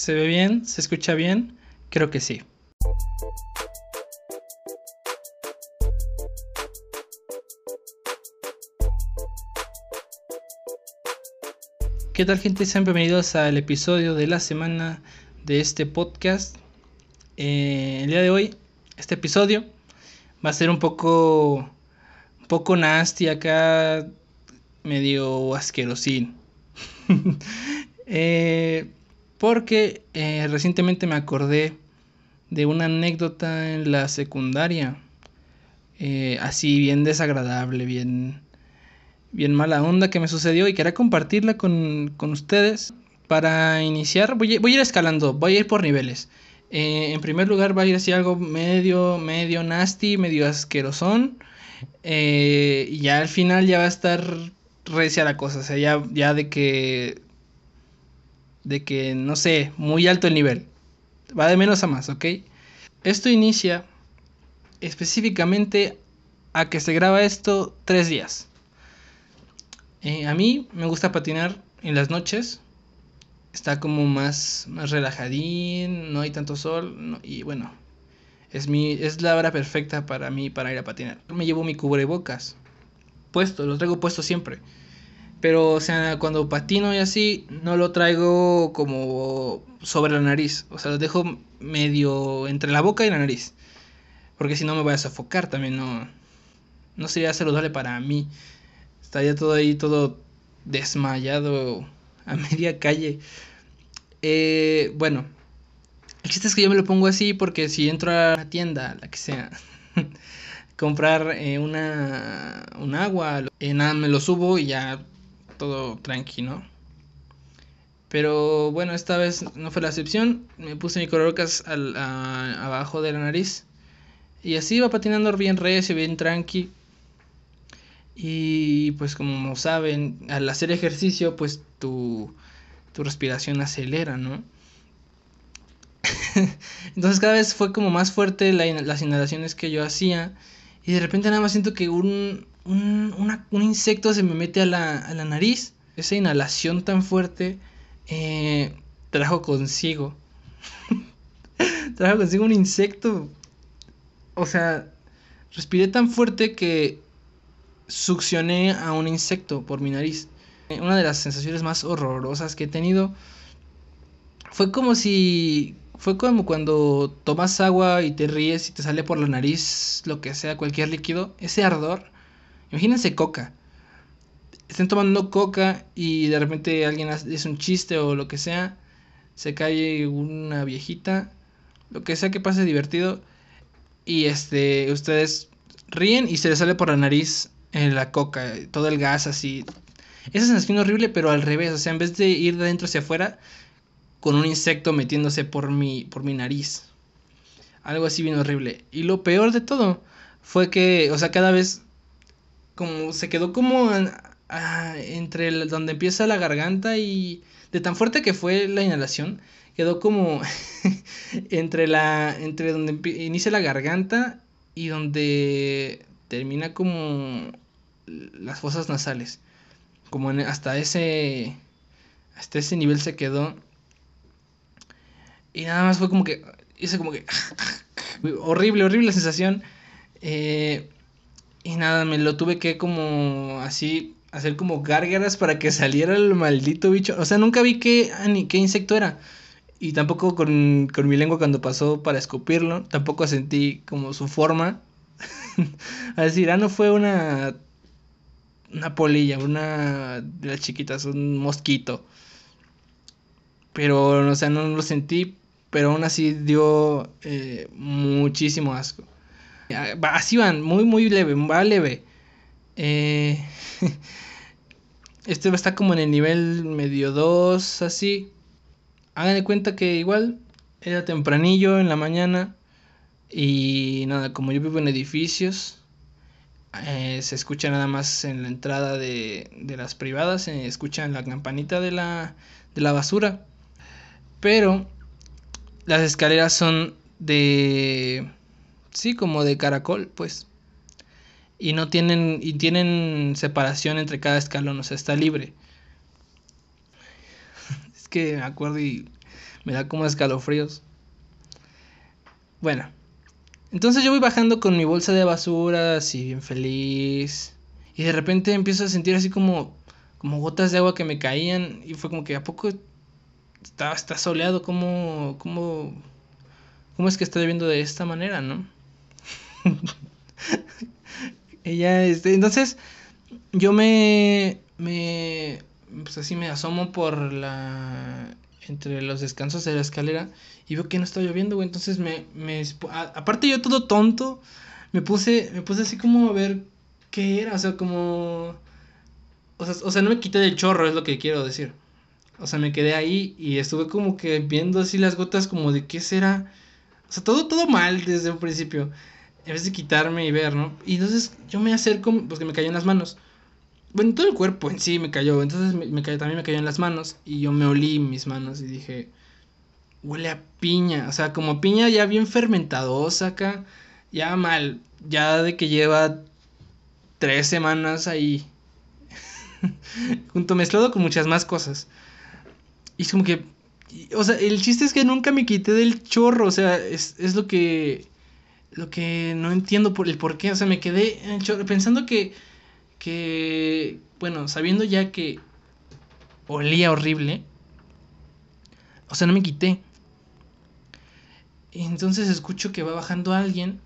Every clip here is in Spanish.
¿Se ve bien? ¿Se escucha bien? Creo que sí. ¿Qué tal gente? Sean bienvenidos al episodio de la semana de este podcast. Eh, el día de hoy, este episodio va a ser un poco, un poco nasty acá, medio asquerosín. eh, porque eh, recientemente me acordé de una anécdota en la secundaria. Eh, así bien desagradable, bien, bien mala onda que me sucedió y quería compartirla con, con ustedes. Para iniciar, voy a, voy a, ir escalando, voy a ir por niveles. Eh, en primer lugar va a ir así algo medio, medio nasty, medio asquerosón. Y ya al final ya va a estar recia la cosa. O sea, ya, ya de que de que, no sé, muy alto el nivel. Va de menos a más, ¿ok? Esto inicia específicamente a que se graba esto tres días. Eh, a mí me gusta patinar en las noches. Está como más, más relajadín, no hay tanto sol. y bueno, es, mi, es la hora perfecta para mí para ir a patinar. Me llevo mi cubrebocas puesto, lo traigo puesto siempre. Pero, o sea, cuando patino y así, no lo traigo como sobre la nariz. O sea, lo dejo medio entre la boca y la nariz. Porque si no me voy a sofocar también, no, no sería saludable para mí. Estaría todo ahí, todo desmayado a media calle. Eh, bueno, el chiste es que yo me lo pongo así porque si entro a una tienda, la que sea, comprar eh, una, un agua, eh, nada, me lo subo y ya todo tranquilo. Pero bueno, esta vez no fue la excepción. Me puse mi cororocas al, abajo de la nariz. Y así iba patinando bien recio, bien tranqui. Y pues como saben, al hacer ejercicio, pues tu, tu respiración acelera, ¿no? Entonces cada vez fue como más fuerte la, las inhalaciones que yo hacía. Y de repente nada más siento que un, un, una, un insecto se me mete a la, a la, nariz. Esa inhalación tan fuerte eh, trajo consigo. trajo consigo un insecto. O sea, respiré tan fuerte que succioné a un insecto por mi nariz. Una de las sensaciones más horrorosas que he tenido fue como si fue como cuando tomas agua y te ríes y te sale por la nariz lo que sea, cualquier líquido, ese ardor Imagínense coca. Estén tomando coca y de repente alguien hace un chiste o lo que sea. Se cae una viejita. Lo que sea que pase divertido. Y este, ustedes ríen y se les sale por la nariz en la coca. Todo el gas así. Esa sensación horrible, pero al revés. O sea, en vez de ir de adentro hacia afuera, con un insecto metiéndose por mi, por mi nariz. Algo así bien horrible. Y lo peor de todo fue que, o sea, cada vez como se quedó como entre el, donde empieza la garganta y de tan fuerte que fue la inhalación, quedó como entre la entre donde inicia la garganta y donde termina como las fosas nasales. Como hasta ese hasta ese nivel se quedó y nada más fue como que hice como que horrible, horrible sensación. Eh, y nada, me lo tuve que como así hacer como gárgaras para que saliera el maldito bicho. O sea, nunca vi qué, qué insecto era. Y tampoco con, con mi lengua cuando pasó para escupirlo, tampoco sentí como su forma. a decir, ah, no fue una una polilla, una de las chiquitas, un mosquito. Pero, o sea, no lo sentí, pero aún así dio eh, muchísimo asco. Así van, muy, muy leve, va leve. Eh, este está como en el nivel medio 2, así. Hagan de cuenta que igual era tempranillo en la mañana. Y nada, como yo vivo en edificios, eh, se escucha nada más en la entrada de, de las privadas, se escucha la campanita de la, de la basura. Pero las escaleras son de sí, como de caracol, pues. Y no tienen, y tienen separación entre cada escalón, o sea, está libre. es que me acuerdo y Me da como escalofríos. Bueno, entonces yo voy bajando con mi bolsa de basura, así bien feliz. Y de repente empiezo a sentir así como, como gotas de agua que me caían. Y fue como que, ¿a poco está, está soleado? ¿Cómo, cómo, ¿Cómo es que está lloviendo de esta manera, no? Ella, este, entonces, yo me, me, pues así me asomo por la, entre los descansos de la escalera y veo que no está lloviendo, güey. Entonces me, me aparte yo todo tonto, me puse, me puse así como a ver qué era, o sea, como, o sea, o sea, no me quité del chorro, es lo que quiero decir. O sea, me quedé ahí y estuve como que viendo así las gotas como de qué será. O sea, todo, todo mal desde un principio. En vez de quitarme y ver, ¿no? Y entonces yo me acerco, pues que me cayó en las manos. Bueno, todo el cuerpo en sí me cayó. Entonces me, cayó, también me cayó en las manos. Y yo me olí mis manos y dije, huele a piña. O sea, como piña ya bien fermentadosa acá. Ya mal. Ya de que lleva tres semanas ahí. Junto mezclado con muchas más cosas. Y es como que. O sea, el chiste es que nunca me quité del chorro. O sea, es, es lo que. Lo que no entiendo por el por qué. O sea, me quedé el pensando que que, bueno, sabiendo ya que olía horrible, o sea, no me quité. entonces escucho que va bajando alguien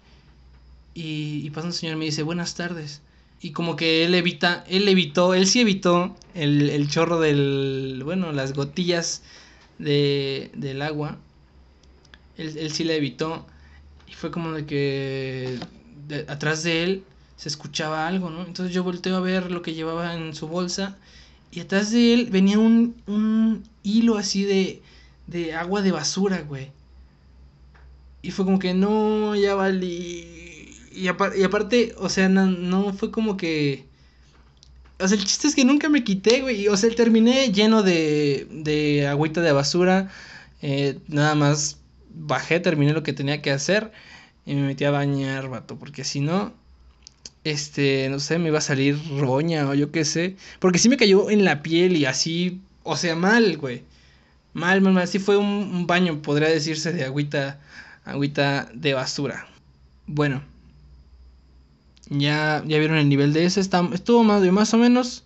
y, pasa un señor y me dice, buenas tardes. Y como que él evita, él evitó, él sí evitó el, chorro del, bueno, las gotillas de, del agua. Él, él sí la evitó. Y fue como de que atrás de él se escuchaba algo, ¿no? Entonces yo volteo a ver lo que llevaba en su bolsa y atrás de él venía un, un hilo así de, de agua de basura, güey. Y fue como que no, ya valí. Y, aparte, o sea, no, fue como que... O sea, el chiste es que nunca me quité, güey. O sea, terminé lleno de, de agüita de basura. Eh, nada más bajé, terminé lo que tenía que hacer. Y me metí a bañar, vato. Porque si no, este, no sé, me iba a salir roña o yo qué sé. Porque sí me cayó en la piel y así, o sea, mal, güey. Mal, mal, mal. Sí fue un, baño, podría decirse, de agüita, agüita de basura. Bueno. Ya, ya vieron el nivel de ese. estuvo más, más o menos.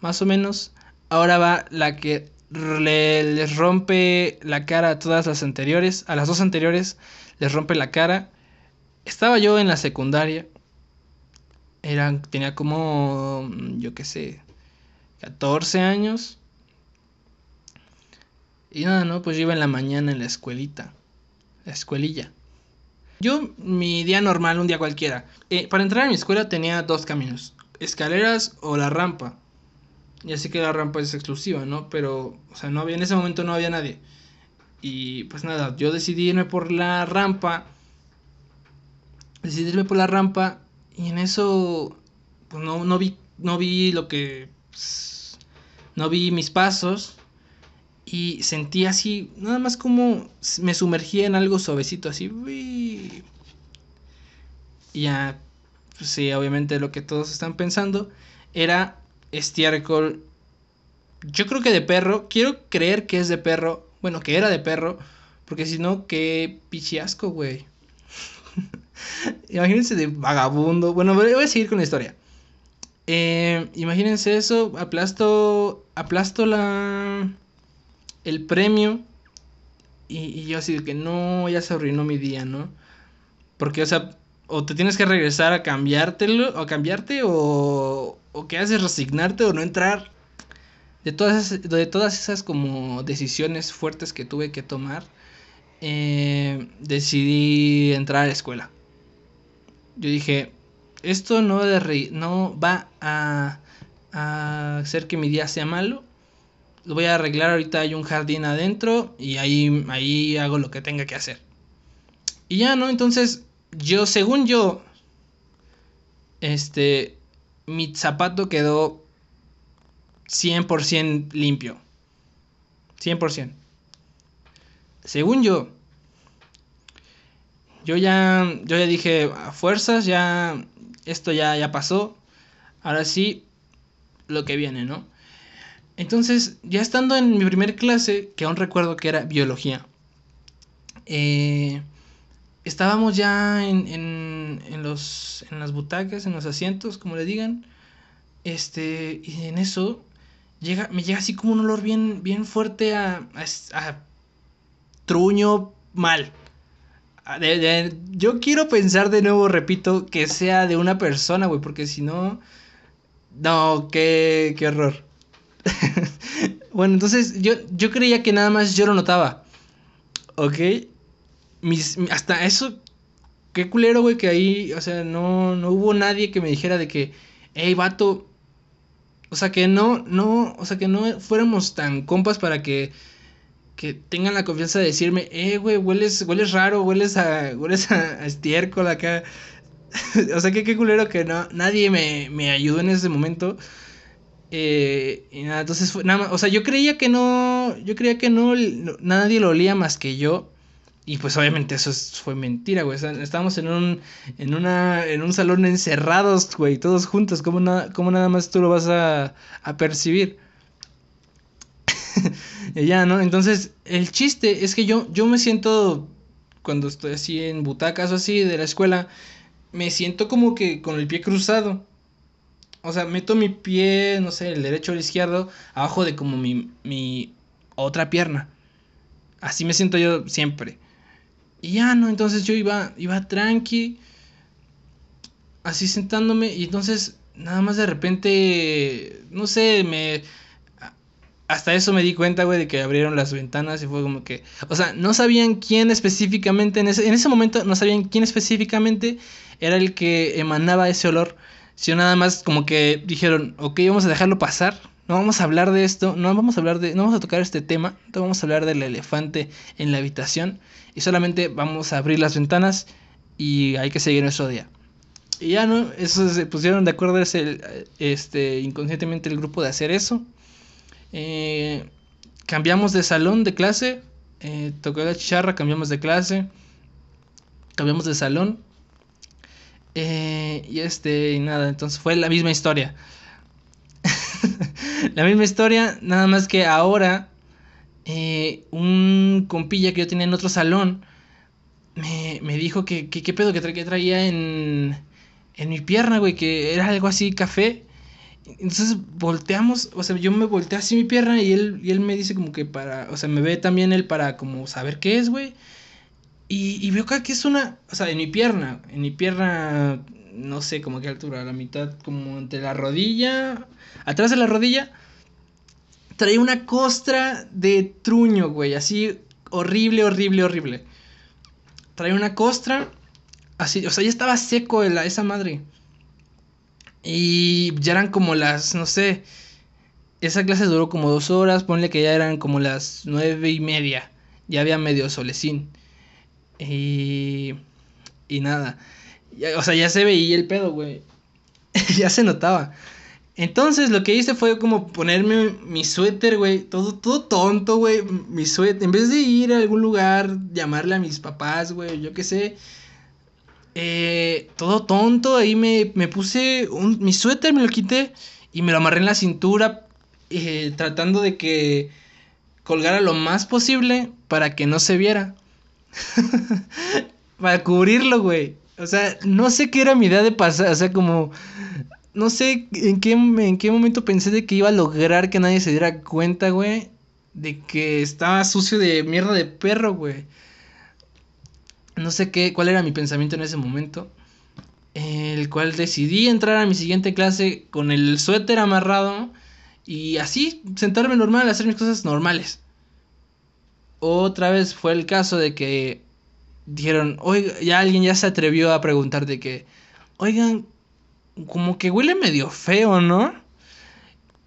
Más o menos. Ahora va la que le, les rompe la cara a todas las anteriores. A las dos anteriores les rompe la cara. Estaba yo en la secundaria tenía como, yo qué sé, 14 años. Y nada, ¿no? Pues yo iba en la mañana en la escuelita, la escuelilla. Yo, mi día normal, un día cualquiera. Eh, para entrar a mi escuela tenía dos caminos, escaleras o la rampa. Ya sé que la rampa es exclusiva, ¿no? Pero, o sea, no había, en ese momento no había nadie. Y pues nada, yo decidí irme por la rampa. Decidí irme por la rampa y en eso, pues no, no, vi, no vi lo que... Pues, no vi mis pasos. Y sentí así, nada más como me sumergía en algo suavecito, así. Y ya, pues sí, obviamente lo que todos están pensando era estiércol. Yo creo que de perro, quiero creer que es de perro. Bueno, que era de perro. Porque si no, qué pichiasco, güey. imagínense de vagabundo. Bueno, voy a seguir con la historia. Eh, imagínense eso, aplasto, aplasto la, el premio y, yo así de que no, ya se arruinó mi día, ¿no? Porque, o sea, o te tienes que regresar a cambiártelo, o cambiarte, o, o qué haces, resignarte o no entrar. De todas, de todas esas como decisiones fuertes que tuve que tomar, eh, decidí entrar a la escuela yo dije, esto no, de no va a, hacer que mi día sea malo. Lo voy a arreglar, ahorita hay un jardín adentro y ahí, ahí hago lo que tenga que hacer. Y ya, ¿no? Entonces, yo, según yo, este, mi zapato quedó 100% limpio. 100%. Según yo, yo ya, yo ya dije, a fuerzas, ya, esto ya, ya pasó. Ahora sí, lo que viene, ¿no? Entonces, ya estando en mi primer clase, que aún recuerdo que era biología, eh, estábamos ya en, en, en, los, en las butacas, en los asientos, como le digan. Este, y en eso llega, me llega así como un olor bien, bien fuerte a, a, truño mal. yo quiero pensar de nuevo, repito, que sea de una persona, güey, porque si no... No, qué, qué horror. bueno, entonces yo, yo creía que nada más yo lo notaba. ¿Ok? Mis, hasta eso, qué culero, güey, que ahí, o sea, no, no hubo nadie que me dijera de que, hey, vato, o sea, que no, no, o sea, que no fuéramos tan compas para que, que tengan la confianza de decirme, eh, güey, hueles, hueles raro, hueles a, hueles a, estiércol acá. o sea, que qué culero que no, nadie me, me ayudó en ese momento. Eh, y nada, entonces nada más, o sea, yo creía que no, yo creía que no, nadie lo olía más que yo. Y pues obviamente eso fue mentira, güey. estábamos en un, en una, en un salón encerrados, güey, todos juntos. ¿Cómo, nada más tú lo vas a, a percibir? y ya, ¿no? Entonces, el chiste es que yo, yo me siento, cuando estoy así en butacas o así de la escuela, me siento como que con el pie cruzado. O sea, meto mi pie, no sé, el derecho o el izquierdo, abajo de como mi, mi otra pierna. Así me siento yo siempre. Y ya no, entonces yo iba, iba tranqui, así sentándome, y entonces nada más de repente, no sé, me... Hasta eso me di cuenta, güey, de que abrieron las ventanas y fue como que... O sea, no sabían quién específicamente, en ese, en ese momento no sabían quién específicamente era el que emanaba ese olor, sino nada más como que dijeron, ok, vamos a dejarlo pasar, no vamos a hablar de esto, no vamos a hablar de, no vamos a tocar este tema, no vamos a hablar del elefante en la habitación y solamente vamos a abrir las ventanas y hay que seguir nuestro día. Y ya no, eso se pusieron de acuerdo ese, este, inconscientemente el grupo de hacer eso. Eh, cambiamos de salón de clase, eh, tocó la chicharra, cambiamos de clase, cambiamos de salón. Eh, y este, y nada, entonces fue la misma historia. la misma historia, nada más que ahora eh, un compilla que yo tenía en otro salón me, me dijo que, qué pedo que, traía en, en mi pierna, güey, que era algo así café. Entonces volteamos, o sea, yo me volteé así mi pierna y él, y él me dice como que para, o sea, me ve también él para como saber qué es, güey. Y, y veo que es una, o sea, en mi pierna, en mi pierna, no sé como qué altura, a la mitad, como entre la rodilla, atrás de la rodilla, traía una costra de truño, güey, así horrible, horrible, horrible. Traía una costra, así, o sea, ya estaba seco la, esa madre. Y ya eran como las, no sé, esa clase duró como dos horas, ponle que ya eran como las nueve y media. Ya había medio solecín. Y... Y nada. O sea, ya se veía el pedo, güey. ya se notaba. Entonces lo que hice fue como ponerme mi suéter, güey, todo, todo tonto, güey, mi suéter, en vez de ir a algún lugar, llamarle a mis papás, güey, yo qué sé, eh, todo tonto, ahí me, me puse un, mi suéter, me lo quité y me lo amarré en la cintura, eh, tratando de que colgara lo más posible para que no se viera. para cubrirlo, güey. O sea, no sé qué era mi idea de pasar, o sea, como no sé en qué, en qué momento pensé de que iba a lograr que nadie se diera cuenta, güey. De que estaba sucio de mierda de perro, güey. No sé qué, cuál era mi pensamiento en ese momento. El cual decidí entrar a mi siguiente clase con el suéter amarrado. Y así, sentarme normal, hacer mis cosas normales. Otra vez fue el caso de que dijeron, oiga, ya alguien ya se atrevió a preguntar de que, oigan, como que huele medio feo, ¿no?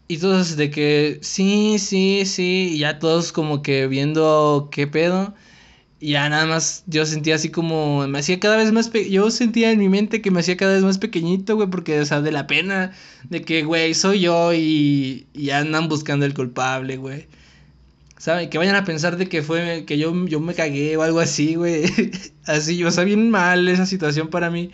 Y todos de que sí, sí, sí, y ya todos como que viendo qué pedo. Y ya nada más yo sentía así como, me hacía cada vez más, yo sentía en mi mente que me hacía cada vez más pequeñito, güey, porque, o sea, de la pena de que, güey, soy yo y, y andan buscando el culpable, güey. ¿Saben? Que vayan a pensar de que fue, que yo, yo me cagué o algo así, güey. así, o sea, bien mal esa situación para mí.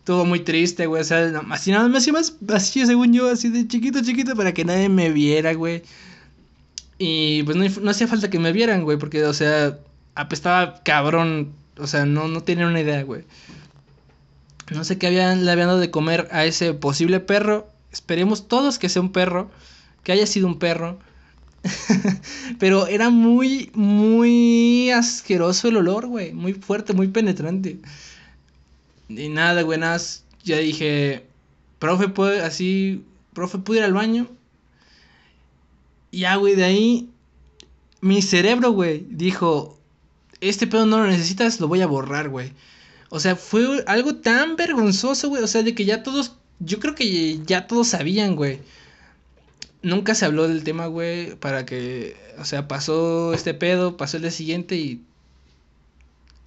Estuvo muy triste, güey. O sea, así nada más, así más así según yo, así de chiquito, chiquito, para que nadie me viera, güey. Y pues no, no hacía falta que me vieran, güey, porque, o sea, apestaba cabrón. O sea, no, no tenía una idea, güey. No sé qué habían, le habían dado de comer a ese posible perro. Esperemos todos que sea un perro. Que haya sido un perro. Pero era muy, muy asqueroso el olor, güey. Muy fuerte, muy penetrante. Y nada, güey. Ya dije, profe, puede, así, profe, ¿puedo ir al baño? Y ya, güey, de ahí, mi cerebro, güey, dijo, este pedo no lo necesitas, lo voy a borrar, güey. O sea, fue algo tan vergonzoso, güey. O sea, de que ya todos, yo creo que ya todos sabían, güey nunca se habló del tema, güey, para que, o sea, pasó este pedo, pasó el día siguiente y...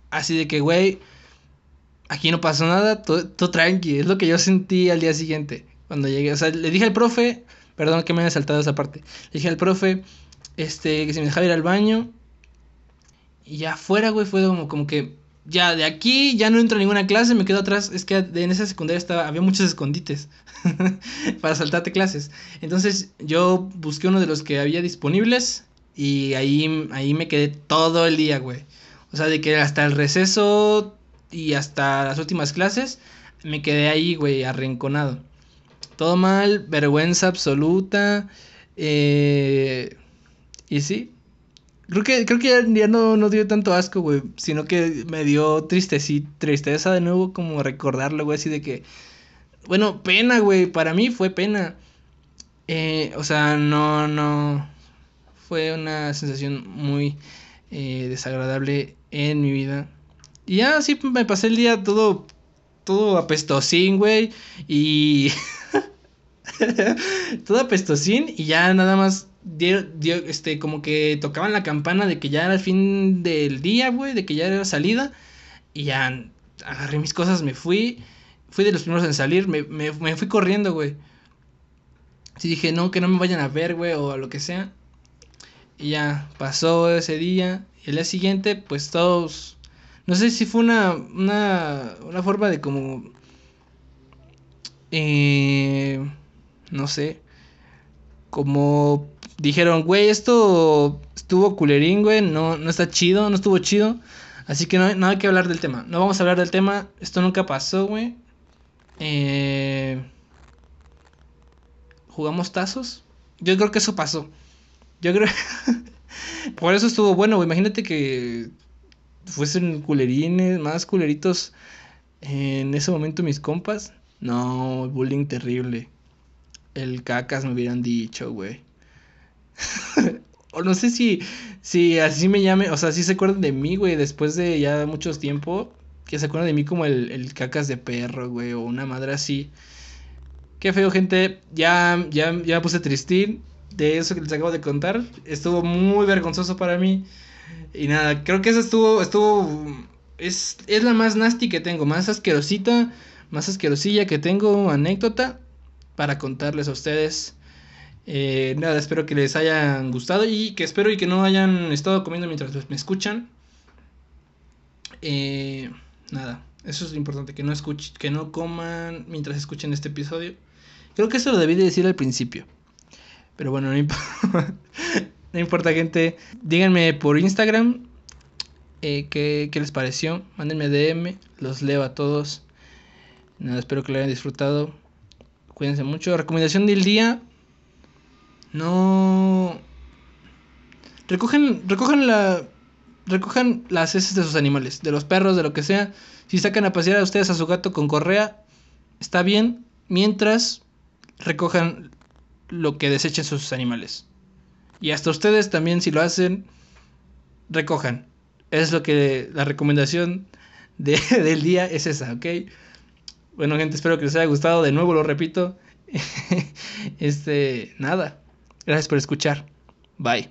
Así de que, güey, aquí no pasó nada, todo, tranqui, es lo que yo sentí al día siguiente, cuando llegué, o sea, le dije al profe, perdón que me haya saltado esa parte, le dije al profe, este, que se me dejaba ir al baño, y ya afuera, güey, fue como, como que ya de aquí ya no entro a ninguna clase, me quedo atrás. Es que en esa secundaria estaba, había muchos escondites para saltarte clases. Entonces yo busqué uno de los que había disponibles y ahí, ahí me quedé todo el día, güey. O sea, de que hasta el receso y hasta las últimas clases me quedé ahí, güey, arrinconado. Todo mal, vergüenza absoluta. Eh, y sí, Creo que, creo que ya, no, no, dio tanto asco, güey. Sino que me dio tristeza, tristeza de nuevo, como recordarlo, güey. Así de que. Bueno, pena, güey. Para mí fue pena. Eh, o sea, no, no. Fue una sensación muy eh, desagradable en mi vida. Y ya así me pasé el día todo. Todo apestosín, güey. Y. todo apestosín. Y ya nada más dio, este, como que tocaban la campana de que ya era el fin del día, güey, de que ya era salida. Y ya agarré mis cosas, me fui. Fui de los primeros en salir, me, me, me fui corriendo, güey. Así dije, no, que no me vayan a ver, güey, o a lo que sea. Y ya pasó ese día. Y el día siguiente, pues todos. No sé si fue una, una, una forma de como. Eh, no sé. Como dijeron, güey, esto estuvo culerín, güey, no, no está chido, no estuvo chido. Así que no, no, hay que hablar del tema. No vamos a hablar del tema. Esto nunca pasó, güey. Eh, ¿Jugamos tazos? Yo creo que eso pasó. Yo creo... Por eso estuvo bueno, güey. Imagínate que fuesen culerines, más culeritos en ese momento mis compas. No, bullying terrible. El cacas me hubieran dicho, güey. O no sé si, si así me llame, o sea, si se acuerdan de mí, güey, después de ya mucho tiempo, que se acuerdan de mí como el, el cacas de perro, güey, o una madre así. Qué feo, gente. Ya, ya, ya me puse tristín de eso que les acabo de contar. Estuvo muy vergonzoso para mí. Y nada, creo que eso estuvo, estuvo, es, es la más nasty que tengo, más asquerosita, más asquerosilla que tengo, anécdota, para contarles a ustedes. Eh, nada, espero que les hayan gustado y que espero y que no hayan estado comiendo mientras me escuchan. Eh, nada, eso es lo importante, que no, escuchen, que no coman mientras escuchen este episodio. Creo que eso lo debí de decir al principio. Pero bueno, no, no importa, gente. Díganme por Instagram eh, qué, qué les pareció. Mándenme DM, los leo a todos. Nada, espero que lo hayan disfrutado. Cuídense mucho. Recomendación del día no. Recogen, recogen la. Recojan las heces de sus animales, de los perros, de lo que sea. Si sacan a pasear a ustedes a su gato con correa, está bien, mientras recojan lo que desechen sus animales. Y hasta ustedes también, si lo hacen, recojan. Es lo que la recomendación de, del día es esa, ¿ok? Bueno, gente, espero que les haya gustado. De nuevo lo repito. este, nada. Gracias por escuchar. Bye.